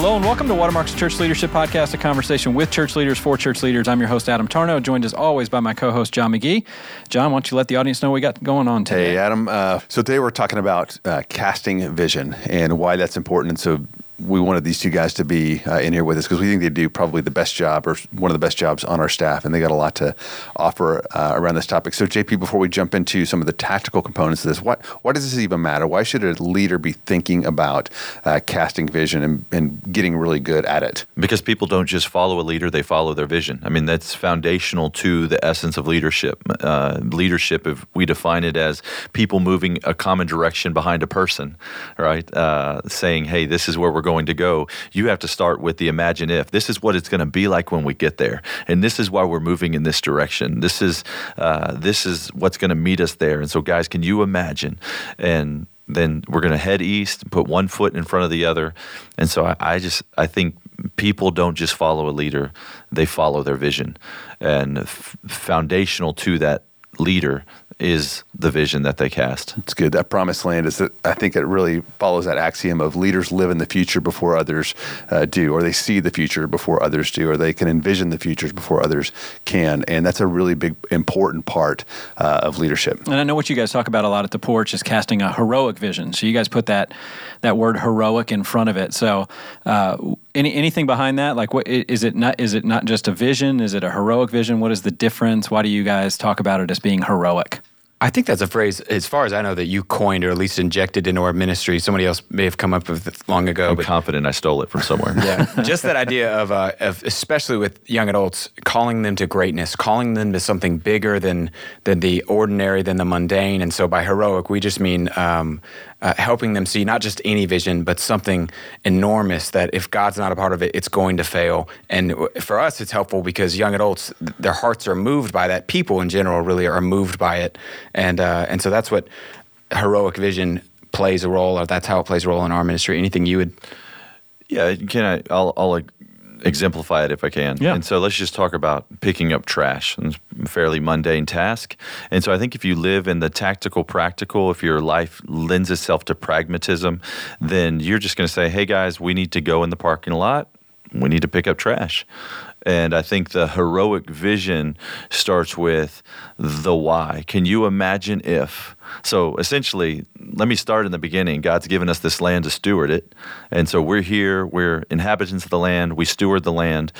Hello and welcome to Watermark's Church Leadership Podcast, a conversation with church leaders for church leaders. I'm your host, Adam Tarnow, joined as always by my co host, John McGee. John, why don't you let the audience know what we got going on today? Hey, Adam. Uh, so today we're talking about uh, casting vision and why that's important. And so we wanted these two guys to be uh, in here with us because we think they do probably the best job or one of the best jobs on our staff, and they got a lot to offer uh, around this topic. So, JP, before we jump into some of the tactical components of this, why, why does this even matter? Why should a leader be thinking about uh, casting vision and, and getting really good at it? Because people don't just follow a leader, they follow their vision. I mean, that's foundational to the essence of leadership. Uh, leadership, if we define it as people moving a common direction behind a person, right? Uh, saying, hey, this is where we're going going to go, you have to start with the imagine if. This is what it's going to be like when we get there, and this is why we're moving in this direction. This is uh, this is what's going to meet us there. And so, guys, can you imagine? And then we're going to head east, put one foot in front of the other. And so I, I, just I think people don't just follow a leader; they follow their vision, and f- foundational to that leader is the vision that they cast. It's good. That promised land is that I think it really follows that axiom of leaders live in the future before others uh, do, or they see the future before others do, or they can envision the futures before others can. And that's a really big, important part uh, of leadership. And I know what you guys talk about a lot at the porch is casting a heroic vision. So you guys put that that word heroic in front of it. So uh, any anything behind that? Like, what is it? Not is it not just a vision? Is it a heroic vision? What is the difference? Why do you guys talk about it as being heroic? I think that's a phrase, as far as I know, that you coined or at least injected into our ministry. Somebody else may have come up with it long ago. I'm but, confident I stole it from somewhere. yeah, just that idea of, uh, of, especially with young adults, calling them to greatness, calling them to something bigger than than the ordinary, than the mundane. And so by heroic, we just mean um, uh, helping them see not just any vision, but something enormous that if God's not a part of it, it's going to fail. And for us, it's helpful because young adults, their hearts are moved by that. People in general really are moved by it. And, uh, and so that's what heroic vision plays a role, or that's how it plays a role in our ministry. Anything you would? Yeah, can I? I'll, I'll exemplify it if I can. Yeah. And so let's just talk about picking up trash. It's a fairly mundane task. And so I think if you live in the tactical, practical, if your life lends itself to pragmatism, then you're just going to say, hey guys, we need to go in the parking lot. We need to pick up trash. And I think the heroic vision starts with the why. Can you imagine if? So essentially, let me start in the beginning. God's given us this land to steward it. And so we're here, we're inhabitants of the land, we steward the land.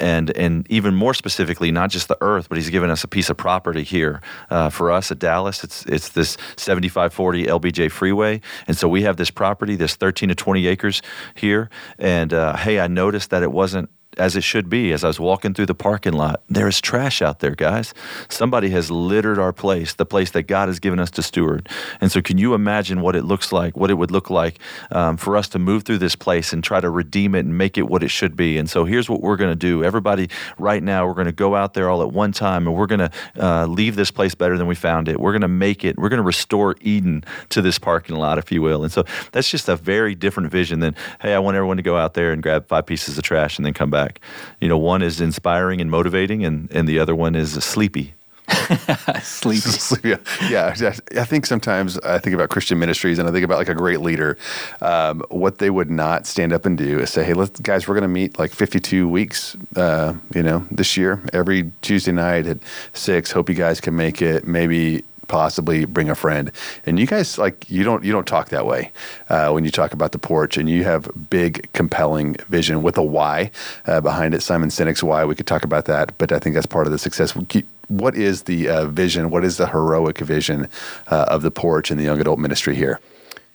And, and even more specifically, not just the earth, but He's given us a piece of property here. Uh, for us at Dallas, it's, it's this 7540 LBJ freeway. And so we have this property, this 13 to 20 acres here. And uh, hey, I noticed that it wasn't as it should be. As I was walking through the parking lot, there is trash out there, guys. Somebody has littered our place, the place that God has given us to steward. And so, can you imagine what it looks like, what it would look like um, for us to move through this place and try to redeem it and make it what it should be? And so, here's what we're going to do. Everybody, right now, we're going to go out there all at one time and we're going to uh, leave this place better than we found it. We're going to make it, we're going to restore Eden to this parking lot, if you will. And so, that's just a very different vision than, hey, I want everyone to go out there and grab five pieces of trash and then come back back. You know, one is inspiring and motivating, and, and the other one is sleepy. sleepy. yeah, I think sometimes I think about Christian ministries and I think about like a great leader. Um, what they would not stand up and do is say, "Hey, let's guys, we're going to meet like 52 weeks, uh, you know, this year every Tuesday night at six. Hope you guys can make it. Maybe possibly bring a friend. And you guys like you don't you don't talk that way uh, when you talk about the porch, and you have big, compelling vision with a why uh, behind it. Simon Sinek's why. We could talk about that, but I think that's part of the success. What is the uh, vision? What is the heroic vision uh, of the porch and the young adult ministry here?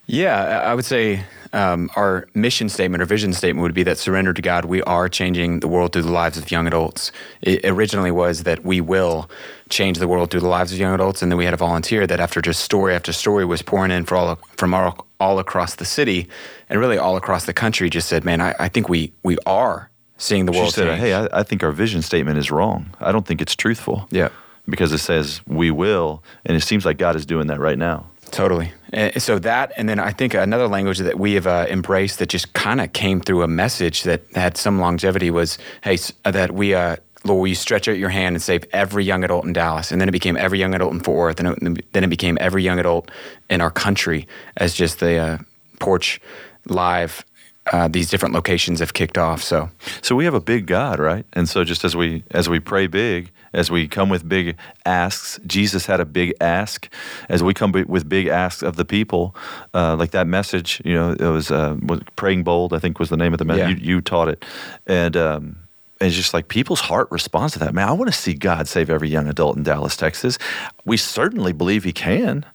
Yeah, I would say um, our mission statement or vision statement would be that surrender to God, we are changing the world through the lives of young adults. It originally was that we will change the world through the lives of young adults, and then we had a volunteer that after just story after story was pouring in for all from all, all across the city and really all across the country. Just said, "Man, I, I think we we are seeing the world." She said, change. "Hey, I, I think our vision statement is wrong. I don't think it's truthful." Yeah, because it says we will, and it seems like God is doing that right now. Totally. So that, and then I think another language that we have uh, embraced that just kind of came through a message that had some longevity was, hey, uh, that we, uh, Lord, will you stretch out your hand and save every young adult in Dallas? And then it became every young adult in Fort Worth, and it, then it became every young adult in our country as just the uh, porch live uh, these different locations have kicked off. So, so we have a big God, right? And so just as we as we pray big, as we come with big asks, Jesus had a big ask. As we come with big asks of the people, uh, like that message, you know, it was, uh, was praying bold. I think was the name of the message. Yeah. You, you, taught it, and. Um, and it's just like people's heart responds to that. Man, I want to see God save every young adult in Dallas, Texas. We certainly believe He can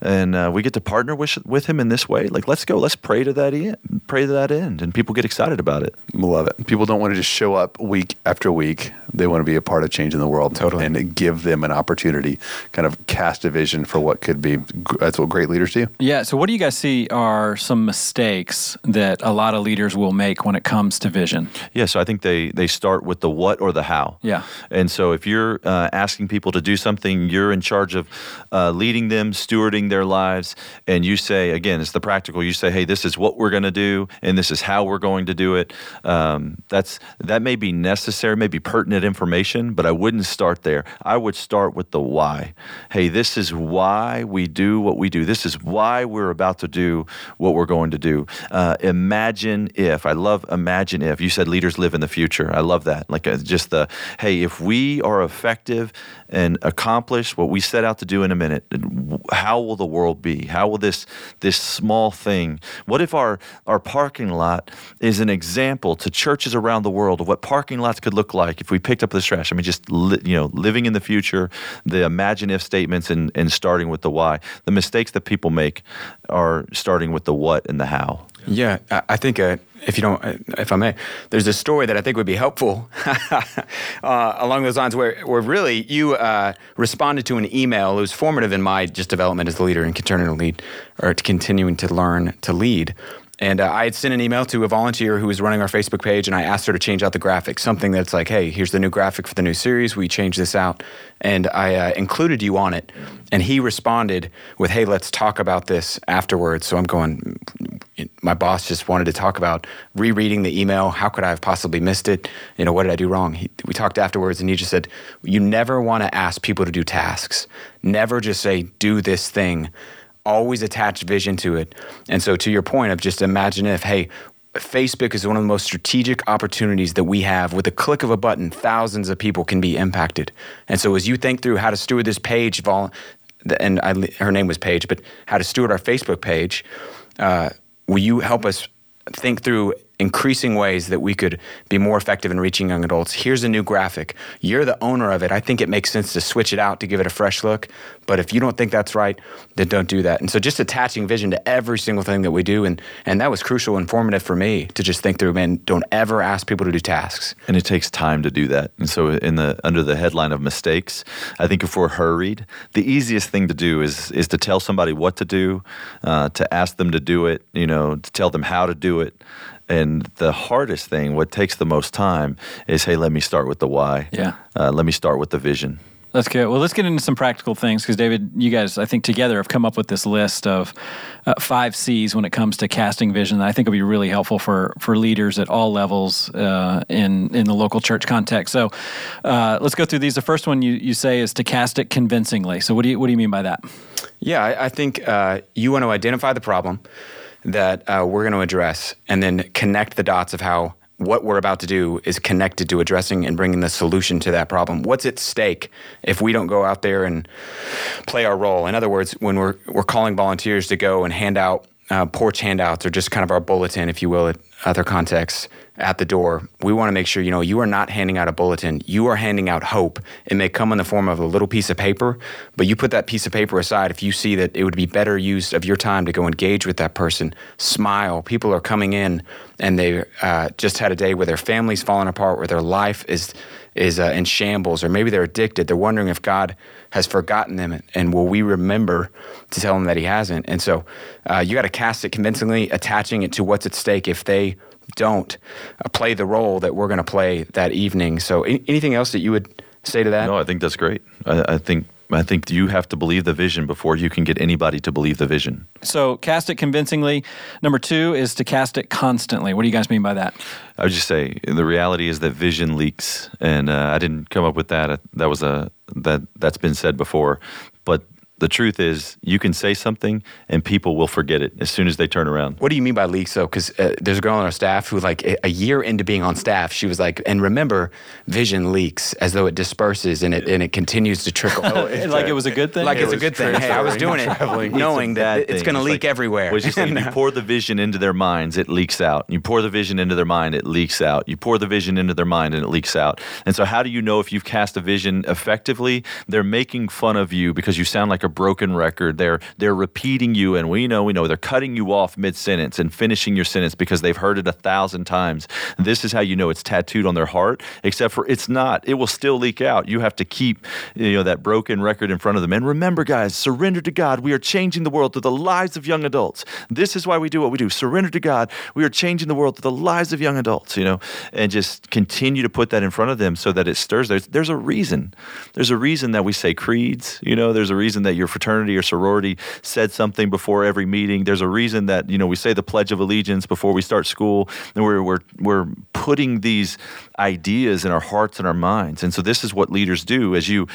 and uh, we get to partner with with him in this way. Like, let's go, let's pray to that end, pray to that end, and people get excited about it. Love it. People don't want to just show up week after week. They want to be a part of changing the world, totally, and give them an opportunity, kind of cast a vision for what could be. That's what great leaders do. Yeah. So, what do you guys see are some mistakes that a lot of leaders will make when it comes to vision? Yeah. So I think they they start with the what or the how. Yeah. And so if you're uh, asking people to do something, you're in charge of uh, leading them, stewarding their lives and you say again it's the practical you say hey this is what we're going to do and this is how we're going to do it. Um, that's that may be necessary may be pertinent information but i wouldn't start there. I would start with the why. Hey this is why we do what we do. This is why we're about to do what we're going to do. Uh, imagine if i love imagine if you said leaders live in the future. I love that. Like uh, just the hey if we are effective and accomplish what we set out to do in a minute how will the world be? How will this this small thing? What if our our parking lot is an example to churches around the world of what parking lots could look like if we picked up this trash? I mean, just li, you know, living in the future, the imagine if statements, and and starting with the why. The mistakes that people make are starting with the what and the how. Yeah, I think uh, if you don't, if I may, there's a story that I think would be helpful uh, along those lines, where where really you uh, responded to an email. It was formative in my just development as a leader and continuing to lead, or continuing to learn to lead. And uh, I had sent an email to a volunteer who was running our Facebook page, and I asked her to change out the graphic, something that's like, hey, here's the new graphic for the new series. We change this out. And I uh, included you on it. And he responded with, hey, let's talk about this afterwards. So I'm going, my boss just wanted to talk about rereading the email. How could I have possibly missed it? You know, what did I do wrong? He, we talked afterwards, and he just said, you never want to ask people to do tasks. Never just say, do this thing always attach vision to it. And so, to your point of just imagine if, hey, Facebook is one of the most strategic opportunities that we have. With a click of a button, thousands of people can be impacted. And so, as you think through how to steward this page, and I, her name was Paige, but how to steward our Facebook page, uh, will you help us think through increasing ways that we could be more effective in reaching young adults. Here's a new graphic. You're the owner of it. I think it makes sense to switch it out to give it a fresh look. But if you don't think that's right, then don't do that. And so just attaching vision to every single thing that we do. And, and that was crucial, informative for me to just think through, man, don't ever ask people to do tasks. And it takes time to do that. And so in the under the headline of mistakes, I think if we're hurried, the easiest thing to do is is to tell somebody what to do, uh, to ask them to do it, you know, to tell them how to do it. And the hardest thing, what takes the most time, is hey, let me start with the why. Yeah. Uh, let me start with the vision. Let's get well. Let's get into some practical things because David, you guys, I think together have come up with this list of uh, five C's when it comes to casting vision. That I think will be really helpful for for leaders at all levels uh, in in the local church context. So, uh, let's go through these. The first one you, you say is to cast it convincingly. So, what do you what do you mean by that? Yeah, I, I think uh, you want to identify the problem that uh, we're going to address and then connect the dots of how what we're about to do is connected to addressing and bringing the solution to that problem. What's at stake if we don't go out there and play our role? In other words, when we're, we're calling volunteers to go and hand out uh, porch handouts or just kind of our bulletin, if you will, at other contexts, at the door, we want to make sure you know you are not handing out a bulletin. You are handing out hope. It may come in the form of a little piece of paper, but you put that piece of paper aside if you see that it would be better use of your time to go engage with that person. Smile. People are coming in and they uh, just had a day where their family's falling apart, where their life is is uh, in shambles, or maybe they're addicted. They're wondering if God has forgotten them, and will we remember to tell them that He hasn't? And so, uh, you got to cast it convincingly, attaching it to what's at stake. If they don't uh, play the role that we're going to play that evening. So, anything else that you would say to that? No, I think that's great. I, I think I think you have to believe the vision before you can get anybody to believe the vision. So cast it convincingly. Number two is to cast it constantly. What do you guys mean by that? I would just say the reality is that vision leaks, and uh, I didn't come up with that. That was a that that's been said before, but the truth is, you can say something and people will forget it as soon as they turn around. What do you mean by leaks, though? Because uh, there's a girl on our staff who, like, a, a, year into being on staff, she was like, "And remember, vision leaks as though it disperses and it and it continues to trickle." oh, like it was a good thing. Like it it's a good thing. Hey, I was doing it, knowing that it's going to leak like, everywhere. What you saying? you pour the vision into their minds, it leaks out. You pour the vision into their mind, it leaks out. You pour the vision into their mind, and it leaks out. And so, how do you know if you've cast a vision effectively? They're making fun of you because you sound like a broken record record. They're they're repeating you, and we know we know they're cutting you off mid sentence and finishing your sentence because they've heard it a thousand times. This is how you know it's tattooed on their heart. Except for it's not. It will still leak out. You have to keep you know that broken record in front of them. And remember, guys, surrender to God. We are changing the world through the lives of young adults. This is why we do what we do. Surrender to God. We are changing the world through the lives of young adults. You know, and just continue to put that in front of them so that it stirs. There's there's a reason. There's a reason that we say creeds. You know, there's a reason that your fraternity or sorority said something before every meeting. There's a reason that you know we say the Pledge of Allegiance before we start school, and we're we're we're putting these ideas in our hearts and our minds. And so this is what leaders do as you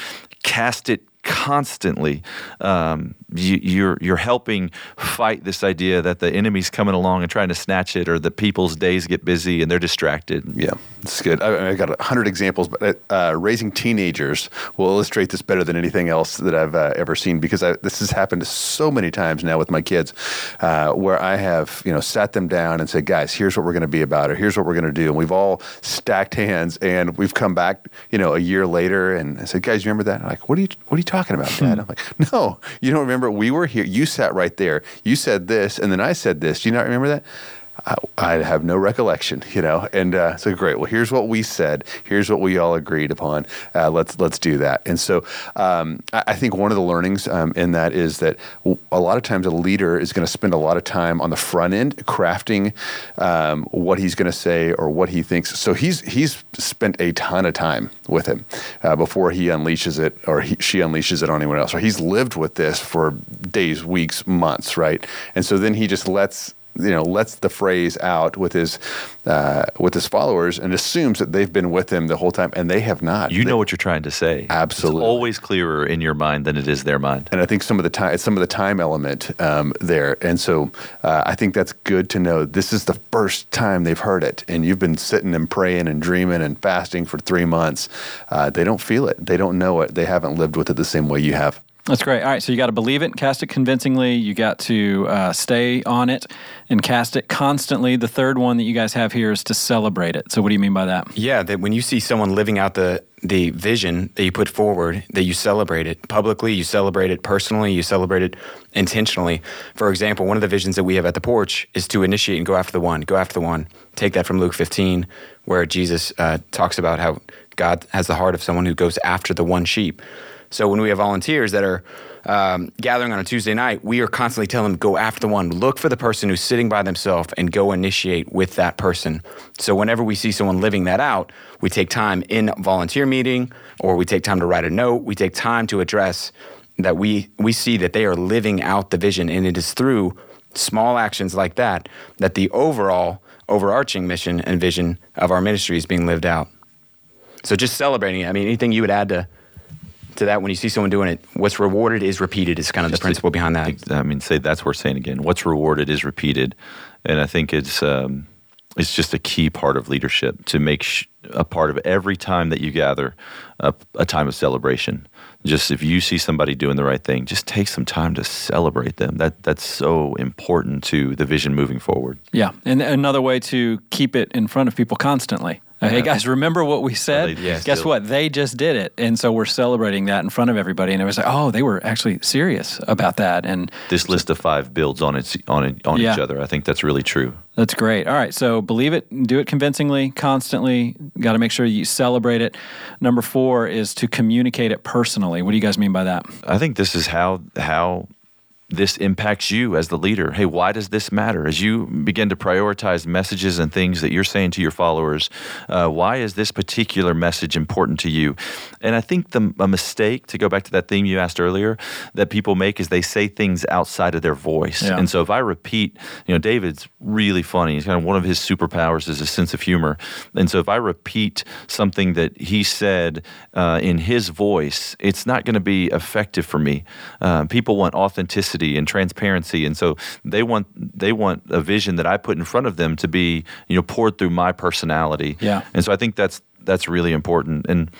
cast it constantly um, you, are you're, you're helping fight this idea that the enemy's coming along and trying to snatch it, or that people's days get busy and they're distracted. Yeah, it's good. I, I got a hundred examples, but uh, raising teenagers will illustrate this better than anything else that I've uh, ever seen because I, this has happened so many times now with my kids, uh, where I have you know sat them down and said, guys, here's what we're going to be about, or here's what we're going to do, and we've all stacked hands, and we've come back, you know, a year later, and I said, guys, remember that? Like, what are you, what are you talking about, Dad? I'm like, no, you don't remember. We were here. You sat right there. You said this, and then I said this. Do you not remember that? I, I have no recollection, you know. And uh, so great. Well, here's what we said. Here's what we all agreed upon. Uh, let's let's do that. And so um, I, I, think one of the learnings um, in that is that a lot of times a leader is going to spend a lot of time on the front end crafting um, what he's going to say or what he thinks. So he's he's spent a ton of time with him uh, before he unleashes it or he, she unleashes it on anyone else. Or he's lived with this for days, weeks, months, right? And so then he just lets you know lets the phrase out with his uh, with his followers and assumes that they've been with him the whole time and they have not. You they, know what you're trying to say. Absolutely, it's always clearer in your mind than it is their mind. And I think some of the time, some of the time element um, there, and so uh, I think that's good to know. This is the first time they've heard it, and you've been sitting and praying and dreaming and fasting for three months. Uh, they don't feel it. They don't know it. They haven't lived with it the same way you have. That's great. All right, so you got to believe it, cast it convincingly. You got to uh, stay on it and cast it constantly. The third one that you guys have here is to celebrate it. So, what do you mean by that? Yeah, that when you see someone living out the the vision that you put forward, that you celebrate it publicly, you celebrate it personally, you celebrate it intentionally. For example, one of the visions that we have at the porch is to initiate and go after the one. Go after the one. Take that from Luke 15, where Jesus uh, talks about how God has the heart of someone who goes after the one sheep. So when we have volunteers that are um, gathering on a Tuesday night, we are constantly telling them go after the one, look for the person who's sitting by themselves, and go initiate with that person. So whenever we see someone living that out, we take time in volunteer meeting, or we take time to write a note. We take time to address that we we see that they are living out the vision, and it is through small actions like that that the overall overarching mission and vision of our ministry is being lived out. So just celebrating it. I mean, anything you would add to to that when you see someone doing it what's rewarded is repeated is kind of Just the principle to, behind that. i mean say that's worth saying again. What's rewarded is repeated. And i think it's um, it's just a key part of leadership to make sh- a part of every time that you gather a, a time of celebration. Just if you see somebody doing the right thing just take some time to celebrate them. That that's so important to the vision moving forward. Yeah. And another way to keep it in front of people constantly hey guys, remember what we said? Guess still. what? They just did it, and so we're celebrating that in front of everybody. And it was like, oh, they were actually serious about that. And this list of five builds on its on on yeah. each other. I think that's really true. That's great. All right, so believe it, do it convincingly, constantly. Got to make sure you celebrate it. Number four is to communicate it personally. What do you guys mean by that? I think this is how how this impacts you as the leader. Hey, why does this matter? As you begin to prioritize messages and things that you're saying to your followers, uh, why is this particular message important to you? And I think the a mistake to go back to that theme you asked earlier that people make is they say things outside of their voice. Yeah. And so if I repeat, you know, David's really funny. He's kind of one of his superpowers is his sense of humor. And so if I repeat something that he said uh, in his voice, it's not going to be effective for me. Uh, people want authenticity and transparency, and so they want they want a vision that I put in front of them to be you know poured through my personality. Yeah. And so I think that's that's really important. And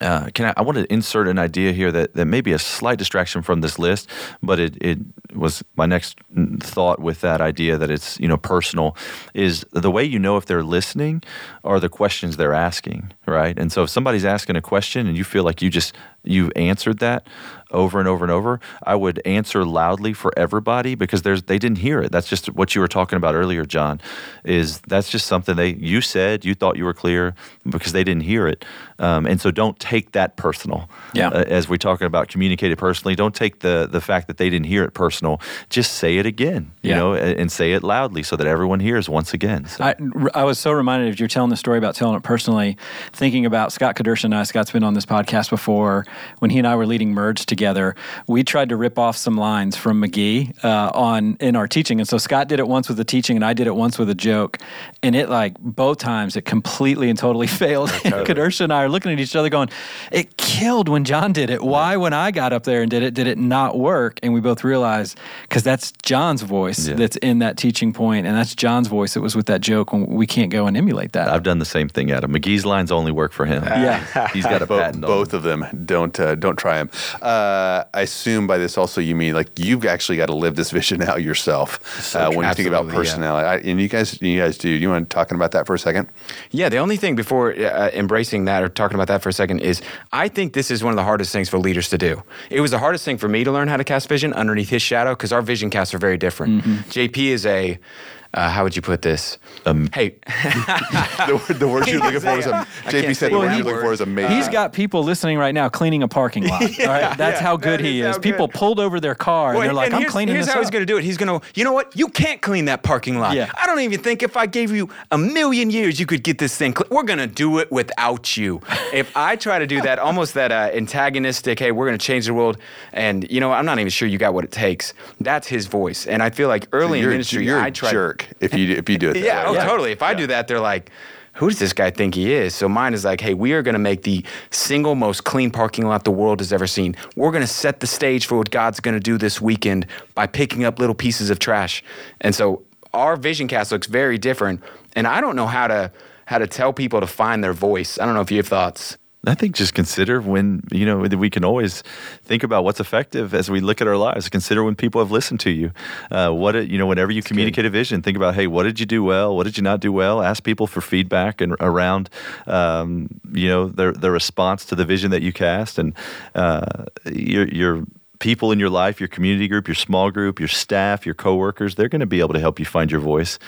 uh, can I, I want to insert an idea here that, that may be a slight distraction from this list, but it, it was my next thought with that idea that it's you know personal is the way you know if they're listening are the questions they're asking, right? And so if somebody's asking a question and you feel like you just you've answered that over and over and over, I would answer loudly for everybody because there's they didn't hear it. That's just what you were talking about earlier, John. Is that's just something they you said you thought you were clear because they didn't hear it, um, and so don't take that personal. Yeah. Uh, as we're talking about communicate it personally, don't take the the fact that they didn't hear it personal. Just say it again, you Yeah. know, and, and say it loudly so that everyone hears once again. So- I, I was so reminded of you're telling the story about telling it personally, thinking about Scott Kedersha and I. Scott's been on this podcast before. When he and I were leading Merge together, we tried to rip off some lines from McGee uh, on in our teaching. And so Scott did it once with the teaching, and I did it once with a joke. And it like both times it completely and totally failed. and Kedersha and I are looking at each other, going, "It killed when John did it. Why, when I got up there and did it, did it not work?" And we both realized because that's John's voice Yeah. that's in that teaching point, and that's John's voice that was with that joke. When we can't go and emulate that. I've done the same thing, Adam. McGee's lines only work for him. Yeah. he's got a Bo- patent. both them. of them don't uh, don't try him. Uh, I assume by this also you mean like you've actually got to live this vision out yourself So uh, when you think about Absolutely, yeah. personality. I, and you guys, you guys do. You want to talking about that for a second? Yeah, the only thing before uh, embracing that or talking about that for a second is I think this is one of the hardest things for leaders to do. It was the hardest thing for me to learn how to cast vision underneath his shadow because our vision casts are very different. JP is a, uh, how would you put this? Um, hey, the, word- the word you're looking for is a, I JP said say the word you're looking for is amazing. He's got people listening right now cleaning a parking lot. all right, that's yeah, how good that he is is. People good. pulled over their car and they're like, and "I'm here's, cleaning here's this how up." he's going to do it. He's going to, you know what? You can't clean that parking lot. Yeah. I don't even think if I gave you a million years, you could get this thing. Cle- we're going to do it without you. if I try to do that, almost that uh, antagonistic, hey, we're going to change the world, and you know, I'm not even sure you got what it takes. That's his voice, and I feel like early in you're, ministry, you're I a tried. jerk if you if you do it. That Yeah, way. oh, totally. If I do that, they're like, who does this guy think he is? So mine is like, hey, we are going to make the single most clean parking lot the world has ever seen. We're going to set the stage for what God's going to do this weekend by picking up little pieces of trash. And so our vision cast looks very different. And I don't know how to how to tell people to find their voice. I don't know if you have thoughts. I think just consider when, you know, we can always think about what's effective as we look at our lives. Consider when people have listened to you. Uh, what, it- you know, whenever you communicate a vision, think about, hey, what did you do well? What did you not do well? Ask people for feedback and around, um, you know, their, their response to the vision that you cast. And uh, your, your people in your life, your community group, your small group, your staff, your coworkers, they're going to be able to help you find your voice.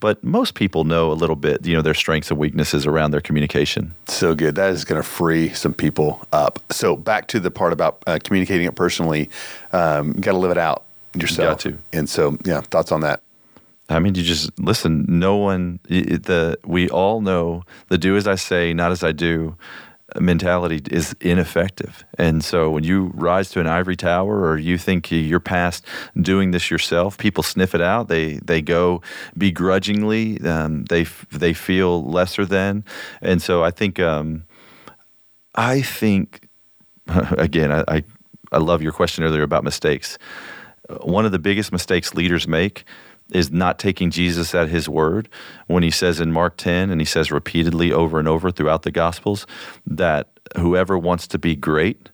But most people know a little bit, you know, their strengths and weaknesses around their communication. So good. That is going to free some people up. So back to the part about uh, communicating it personally. Um, got to live it out yourself. Got to. And so, yeah, thoughts on that? I mean, you just listen. No one, the we all know the "do as I say, not as I do" mentality is ineffective. And so, when you rise to an ivory tower, or you think you're past doing this yourself, people sniff it out. They they go begrudgingly. Um, they they feel lesser than. And so, I think um, I think again, I, I I love your question earlier about mistakes one of the biggest mistakes leaders make is not taking Jesus at his word when he says in Mark 10 and he says repeatedly over and over throughout the gospels that whoever wants to be great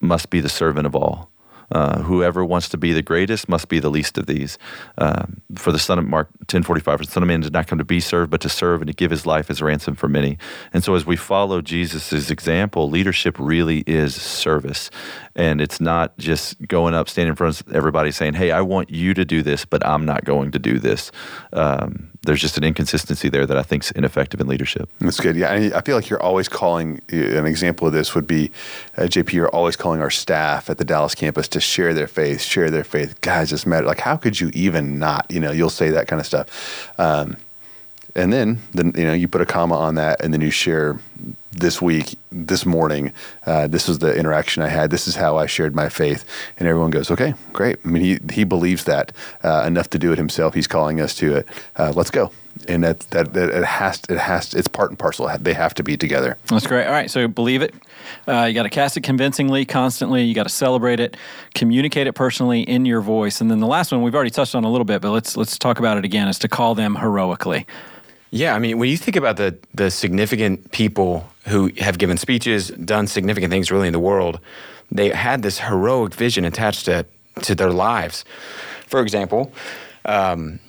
must be the servant of all. Uh, whoever wants to be the greatest must be the least of these. Um, for the son of Mark ten forty five, for the son of man did not come to be served, but to serve and to give his life as a ransom for many. And so, as we follow Jesus' example, leadership really is service, and it's not just going up, standing in front of everybody, saying, "Hey, I want you to do this, but I'm not going to do this." Um, there's just an inconsistency there that I think is ineffective in leadership. That's good. Yeah, I feel like you're always calling. An example of this would be, uh, JP. You're always calling our staff at the Dallas campus to share their faith, share their faith. Guys, this matter. Like, how could you even not? You know, you'll say that kind of stuff. Um, and then, then you know, you put a comma on that, and then you share this week, this morning, uh, this was the interaction I had. This is how I shared my faith, and everyone goes, "Okay, great." I mean, he he believes that uh, enough to do it himself. He's calling us to it. Uh, let's go, and that, that that it has it has it's part and parcel. They have to be together. That's great. All right, so believe it. Uh, you got to cast it convincingly, constantly. You got to celebrate it, communicate it personally in your voice, and then the last one we've already touched on a little bit, but let's let's talk about it again. Is to call them heroically. Yeah, I mean, when you think about the the significant people who have given speeches, done significant things really in the world, they had this heroic vision attached to to their lives. For example, um,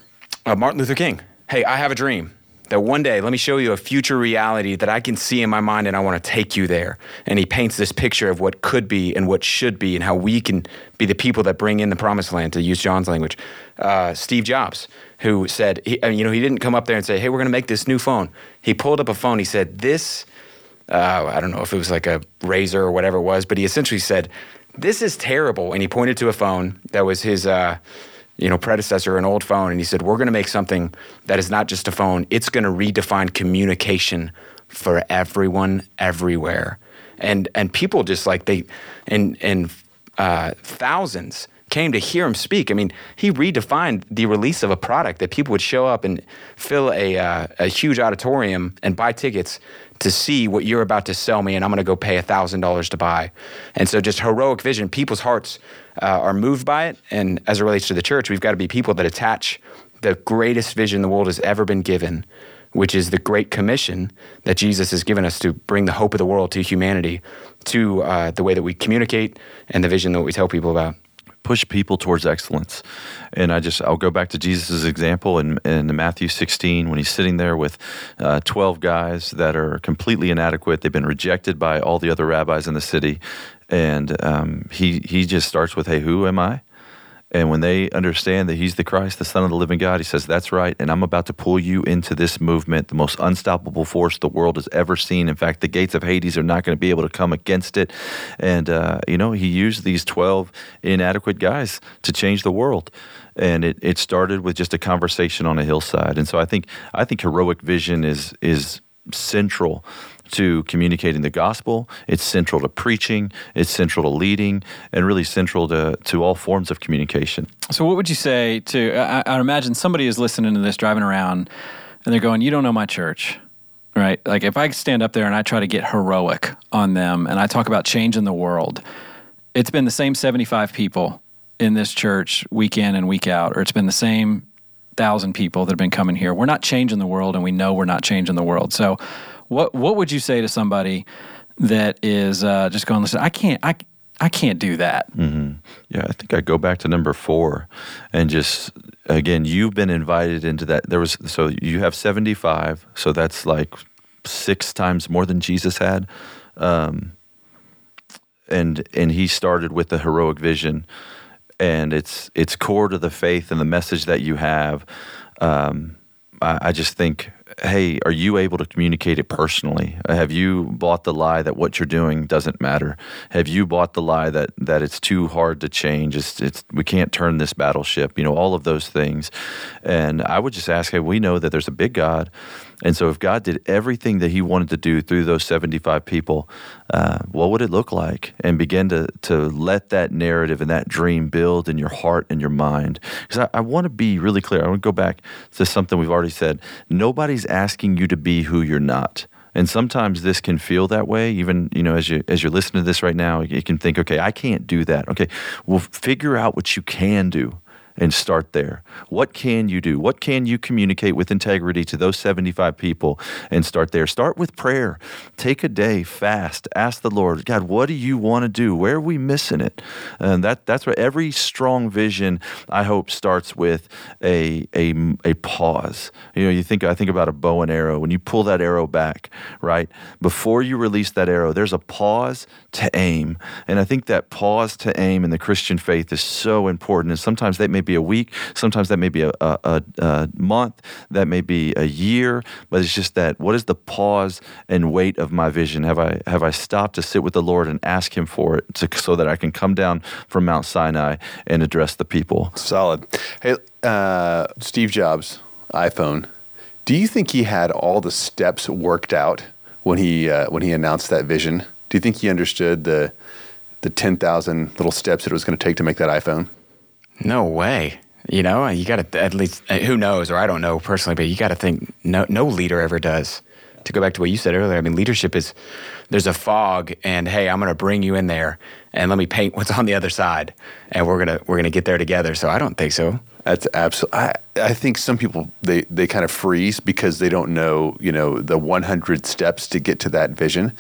uh, Martin Luther King. Hey, I have a dream that one day, let me show you a future reality that I can see in my mind and I want to take you there. And he paints this picture of what could be and what should be and how we can be the people that bring in the promised land, to use John's language. Uh, Steve Jobs, who said, he, you know, he didn't come up there and say, hey, we're going to make this new phone. He pulled up a phone. He said, this, uh, I don't know if it was like a razor or whatever it was, but he essentially said, this is terrible. And he pointed to a phone that was his, uh, you know, predecessor, an old phone, and he said, "We're going to make something that is not just a phone. It's going to redefine communication for everyone, everywhere." And and people just like they, and and uh, thousands came to hear him speak. I mean, he redefined the release of a product that people would show up and fill a, uh, a huge auditorium and buy tickets to see what you're about to sell me, and I'm going to go pay $1,000 to buy. And so, just heroic vision, people's hearts uh, are moved by it. And as it relates to the church, we've got to be people that attach the greatest vision the world has ever been given, which is the Great Commission that Jesus has given us to bring the hope of the world to humanity, to uh, the way that we communicate and the vision that we tell people about push people towards excellence. And I just, I'll go back to Jesus' example in, in Matthew 16 when he's sitting there with uh, 12 guys that are completely inadequate. They've been rejected by all the other rabbis in the city. And um, he, he just starts with, Hey, who am I? And when they understand that he's the Christ, the Son of the living God, he says, That's right. And I'm about to pull you into this movement, the most unstoppable force the world has ever seen. In fact, the gates of Hades are not going to be able to come against it. And, uh, you know, he used these 12 inadequate guys to change the world. And it, it started with just a conversation on a hillside. And so I think I think heroic vision is is central to communicating the gospel. It's central to preaching. It's central to leading, and really central to, to all forms of communication. So, what would you say to? I, I imagine somebody is listening to this, driving around, and they're going, "You don't know my church." Right? Like if I stand up there and I try to get heroic on them and I talk about changing the world, it's been the same 75 people in this church week in and week out, or it's been the same thousand people that have been coming here. We're not changing the world and we know we're not changing the world. So what what would you say to somebody that is uh, just going, listen, I can't, I, I can't do that. Mm-hmm. Yeah, I think I go back to number four, and just again, you've been invited into that. There was so you have seventy five, so that's like six times more than Jesus had, um, and and he started with the heroic vision, and it's it's core to the faith and the message that you have. Um, I, I just think hey, are you able to communicate it personally? Have you bought the lie that what you're doing doesn't matter? Have you bought the lie that that it's too hard to change? It's, it's we can't turn this battleship. You know, all of those things. And I would just ask, hey, we know that there's a big God and so, if God did everything that He wanted to do through those 75 people, uh, what would it look like? And begin to, to let that narrative and that dream build in your heart and your mind. Because I, I want to be really clear. I want to go back to something we've already said. Nobody's asking you to be who you're not. And sometimes this can feel that way. Even you know, as you as you're listening to this right now, you can think, okay, I can't do that. Okay, well, figure out what you can do and start there. What can you do? What can you communicate with integrity to those 75 people and start there? Start with prayer. Take a day, fast, ask the Lord, God, what do you want to do? Where are we missing it? And that that's what every strong vision I hope starts with a a a pause. You know, you think I think about a bow and arrow. When you pull that arrow back, right? Before you release that arrow, there's a pause to aim. And I think that pause to aim in the Christian faith is so important. And sometimes that may be a week. Sometimes that may be a, a, a, month. That may be a year. But it's just that what is the pause and weight of my vision? Have I have I stopped to sit with the Lord and ask Him for it, to, so that I can come down from Mount Sinai and address the people? Solid. Hey, uh, Steve Jobs, iPhone. Do you think he had all the steps worked out when he uh, when he announced that vision? Do you think he understood the the ten thousand little steps that it was going to take to make that iPhone? No way. You know, you got to at least uh, who knows, or I don't know personally, but you got to think no no leader ever does. To go back to what you said earlier, I mean, leadership is there's a fog, and hey, I'm going to bring you in there, and let me paint what's on the other side, and we're gonna we're gonna get there together. So I don't think so. That's absolutely. I, I think some people they they kind of freeze because they don't know you know the 100 steps to get to that vision,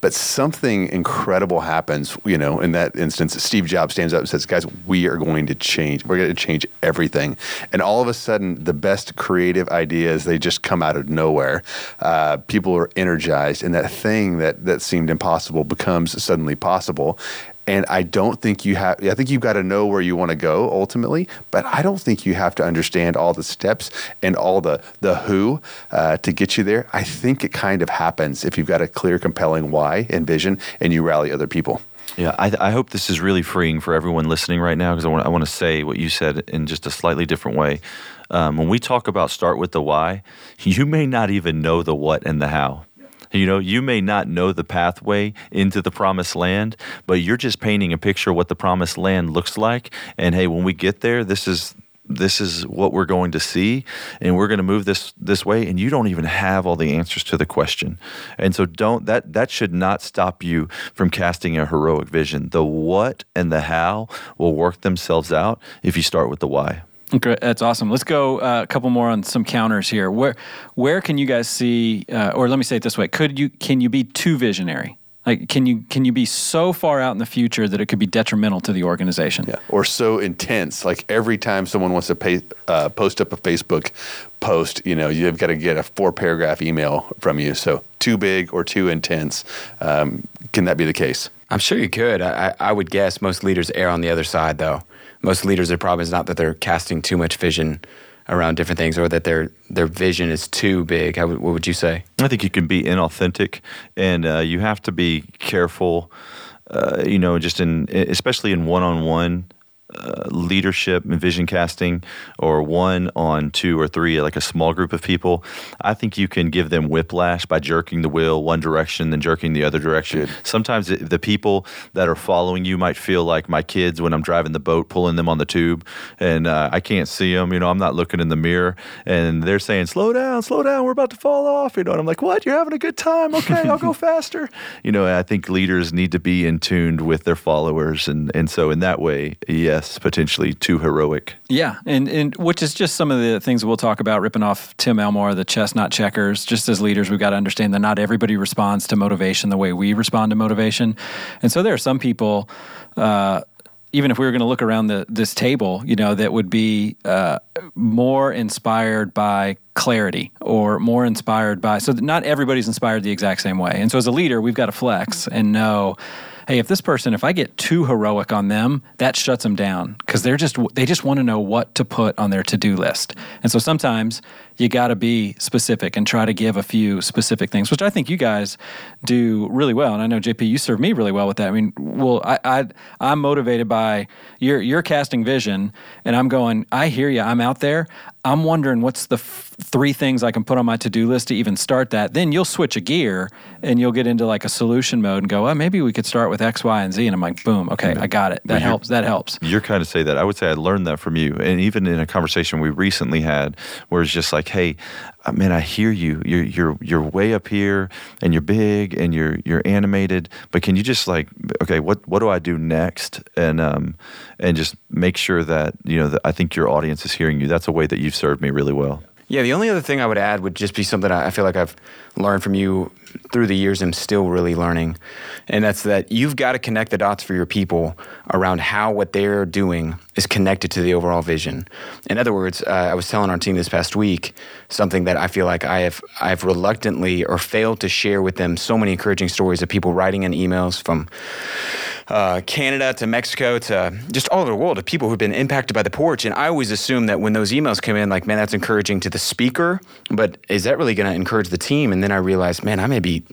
but something incredible happens. You know, in that instance, Steve Jobs stands up and says, "Guys, we are going to change. We're going to change everything." And all of a sudden, the best creative ideas they just come out of nowhere. Uh, people are energized, and that thing that that seemed impossible becomes suddenly possible. And I don't think you have, I think you've got to know where you want to go ultimately, but I don't think you have to understand all the steps and all the, the who uh, to get you there. I think it kind of happens if you've got a clear, compelling why and vision and you rally other people. Yeah, I, I hope this is really freeing for everyone listening right now because I want, I want to say what you said in just a slightly different way. Um, when we talk about start with the why, you may not even know the what and the how. You know, you may not know the pathway into the promised land, but you're just painting a picture of what the promised land looks like. And hey, when we get there, this is this is what we're going to see. And we're going to move this this way and you don't even have all the answers to the question. And so don't that that should not stop you from casting a heroic vision. The what and the how will work themselves out if you start with the why Great. That's awesome. Let's go uh, a couple more on some counters here. Where where can you guys see, uh, or let me say it this way: Could you can you be too visionary? Like, can you can you be so far out in the future that it could be detrimental to the organization? Yeah. Or so intense, like every time someone wants to pay, uh, post up a Facebook post, you know, you've got to get a four paragraph email from you. So too big or too intense. Um, can that be the case? I'm sure you could. I, I would guess most leaders err on the other side, though. Most leaders, their problem is not that they're casting too much vision around different things or that their their vision is too big. How, what would you say? I think you can be inauthentic, and uh, you have to be careful. Uh, you know, just in especially in one on one uh, leadership and vision casting or one on two or three, like a small group of people, I think you can give them whiplash by jerking the wheel one direction, then jerking the other direction. Good. Sometimes it, the people that are following you might feel like my kids when I'm driving the boat, pulling them on the tube, and uh, I can't see them. You know, I'm not looking in the mirror, and they're saying, "Slow down, slow down, we're about to fall off." You know, and I'm like, "What? You're having a good time? Okay, I'll go faster." You know, I think leaders need to be in tuned with their followers, and and so in that way, yes potentially too heroic. Yeah, and and which is just some of the things we'll talk about, ripping off Tim Elmore, the chestnut checkers. Just as leaders, we've got to understand that not everybody responds to motivation the way we respond to motivation, and so there are some people. Uh, even if we were going to look around the, this table, you know, that would be uh, more inspired by clarity or more inspired by. So not everybody's inspired the exact same way, and so as a leader, we've got to flex and know hey, if this person, if I get too heroic on them, that shuts them down because they're just they just want to know what to put on their to do list. And so sometimes you got to be specific and try to give a few specific things, which I think you guys do really well. And I know JP, you serve me really well with that. I mean, well, I, I I'm motivated by your your casting vision, and I'm going. I hear you. I'm out there. I'm wondering what's the f- three things I can put on my to do list to even start that. Then you'll switch a gear and you'll get into like a solution mode and go, well, maybe we could start with X, Y, and Z. And I'm like, boom, okay, I got it. That helps. That helps. You're kind of say that. I would say I learned that from you. And even in a conversation we recently had where it's just like, hey, uh, man, I hear you. You're you're you're way up here, and you're big, and you're you're animated. But can you just like, okay, what what do I do next? And um, and just make sure that you know that I think your audience is hearing you. That's a way that you've served me really well. Yeah, the only other thing I would add would just be something I feel like I've learned from you through the years and still really learning. And that's that you've got to connect the dots for your people around how what they're doing is connected to the overall vision. In other words, uh, I was telling our team this past week something that I feel like I have I've reluctantly or failed to share with them so many encouraging stories of people writing in emails from uh, Canada to Mexico to just all over the world of people who've been impacted by the porch. And I always assume that when those emails come in, like, man, that's encouraging to the speaker, but is that really going to encourage the team? And then I realized, man, I may be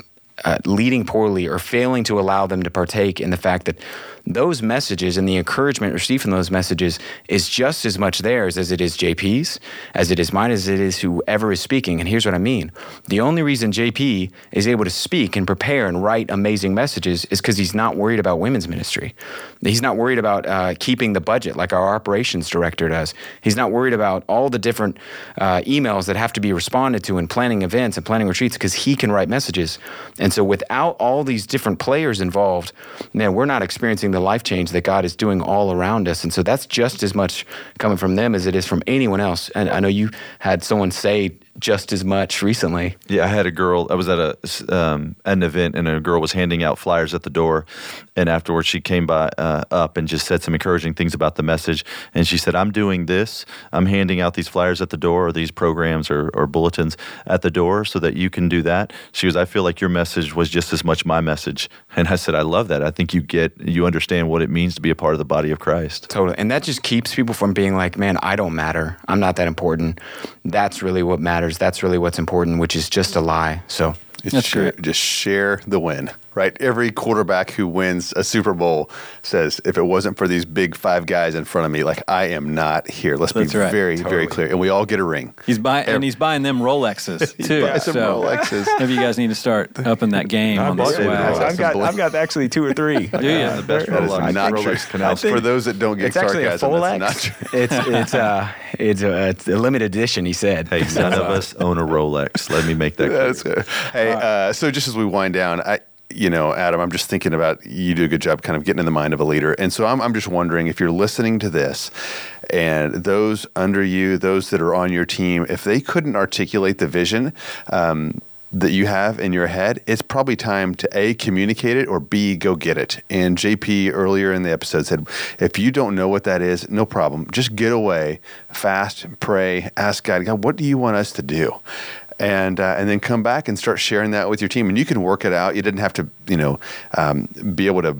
uh, leading poorly or failing to allow them to partake in the fact that those messages and the encouragement received from those messages is just as much theirs as it is JP's, as it is mine, as it is whoever is speaking. And here's what I mean the only reason JP is able to speak and prepare and write amazing messages is because he's not worried about women's ministry. He's not worried about uh, keeping the budget like our operations director does. He's not worried about all the different uh, emails that have to be responded to and planning events and planning retreats because he can write messages. And so without all these different players involved, man, we're not experiencing the life change that God is doing all around us. And so that's just as much coming from them as it is from anyone else. And I know you had someone say just as much recently. Yeah, I had a girl. I was at a um, an event, and a girl was handing out flyers at the door. And afterwards, she came by uh, up and just said some encouraging things about the message. And she said, "I'm doing this. I'm handing out these flyers at the door, or these programs or, or bulletins at the door, so that you can do that." She goes, "I feel like your message was just as much my message." And I said, "I love that. I think you get, you understand what it means to be a part of the body of Christ." Totally, and that just keeps people from being like, "Man, I don't matter. I'm not that important." That's really what matters. That's really what's important, which is just a lie. So That's share, Just share the win right? Every quarterback who wins a Super Bowl says, if it wasn't for these big five guys in front of me, like I am not here. Let's That's be right. very, totally. very clear. And we all get a ring. He's buying, and he's buying them Rolexes too. Buy some so Rolexes. Maybe you guys need to start upping that game on the swag. I've got, I've got actually two or three. Do you? the best Rolex. Not Rolex canal. For those that don't get it's sarcasm, actually a full X. It's it's uh it's a, it's a limited edition. He said. Hey, none of us own a Rolex. Let me make that clear. Hey, uh, so just as we wind down, I you know, Adam, I'm just thinking about you do a good job kind of getting in the mind of a leader. And so I'm, I'm just wondering if you're listening to this and those under you, those that are on your team, if they couldn't articulate the vision, um, that you have in your head, it's probably time to A, communicate it, or B, go get it. And JP earlier in the episode said, if you don't know what that is, no problem. Just get away, fast, pray, ask God, God, what do you want us to do? And uh, and then come back and start sharing that with your team. And you can work it out. You didn't have to, you know, um, be able to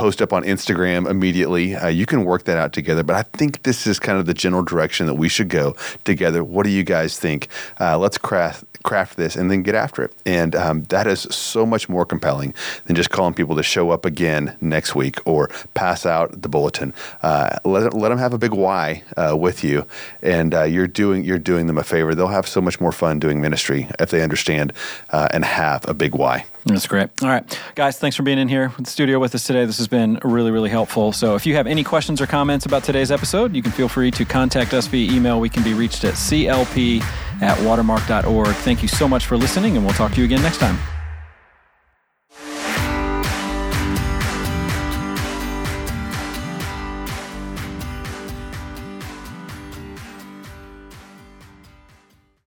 post up on Instagram immediately. Uh, you can work that out together. But I think this is kind of the general direction that we should go together. What do you guys think? Uh, let's craft craft this and then get after it. And um, that is so much more compelling than just calling people to show up again next week or pass out the bulletin. Uh, let, let them have a big why uh, with you, and uh, you're doing you're doing them a favor. They'll have so much more fun doing ministry if they understand uh, and have a big why. That's great. All right, guys, thanks for being in here in the studio with us today. This has been really, really helpful. So if you have any questions or comments about today's episode, you can feel free to contact us via email. We can be reached at clp at watermark.org. Thank you so much for listening, and we'll talk to you again next time.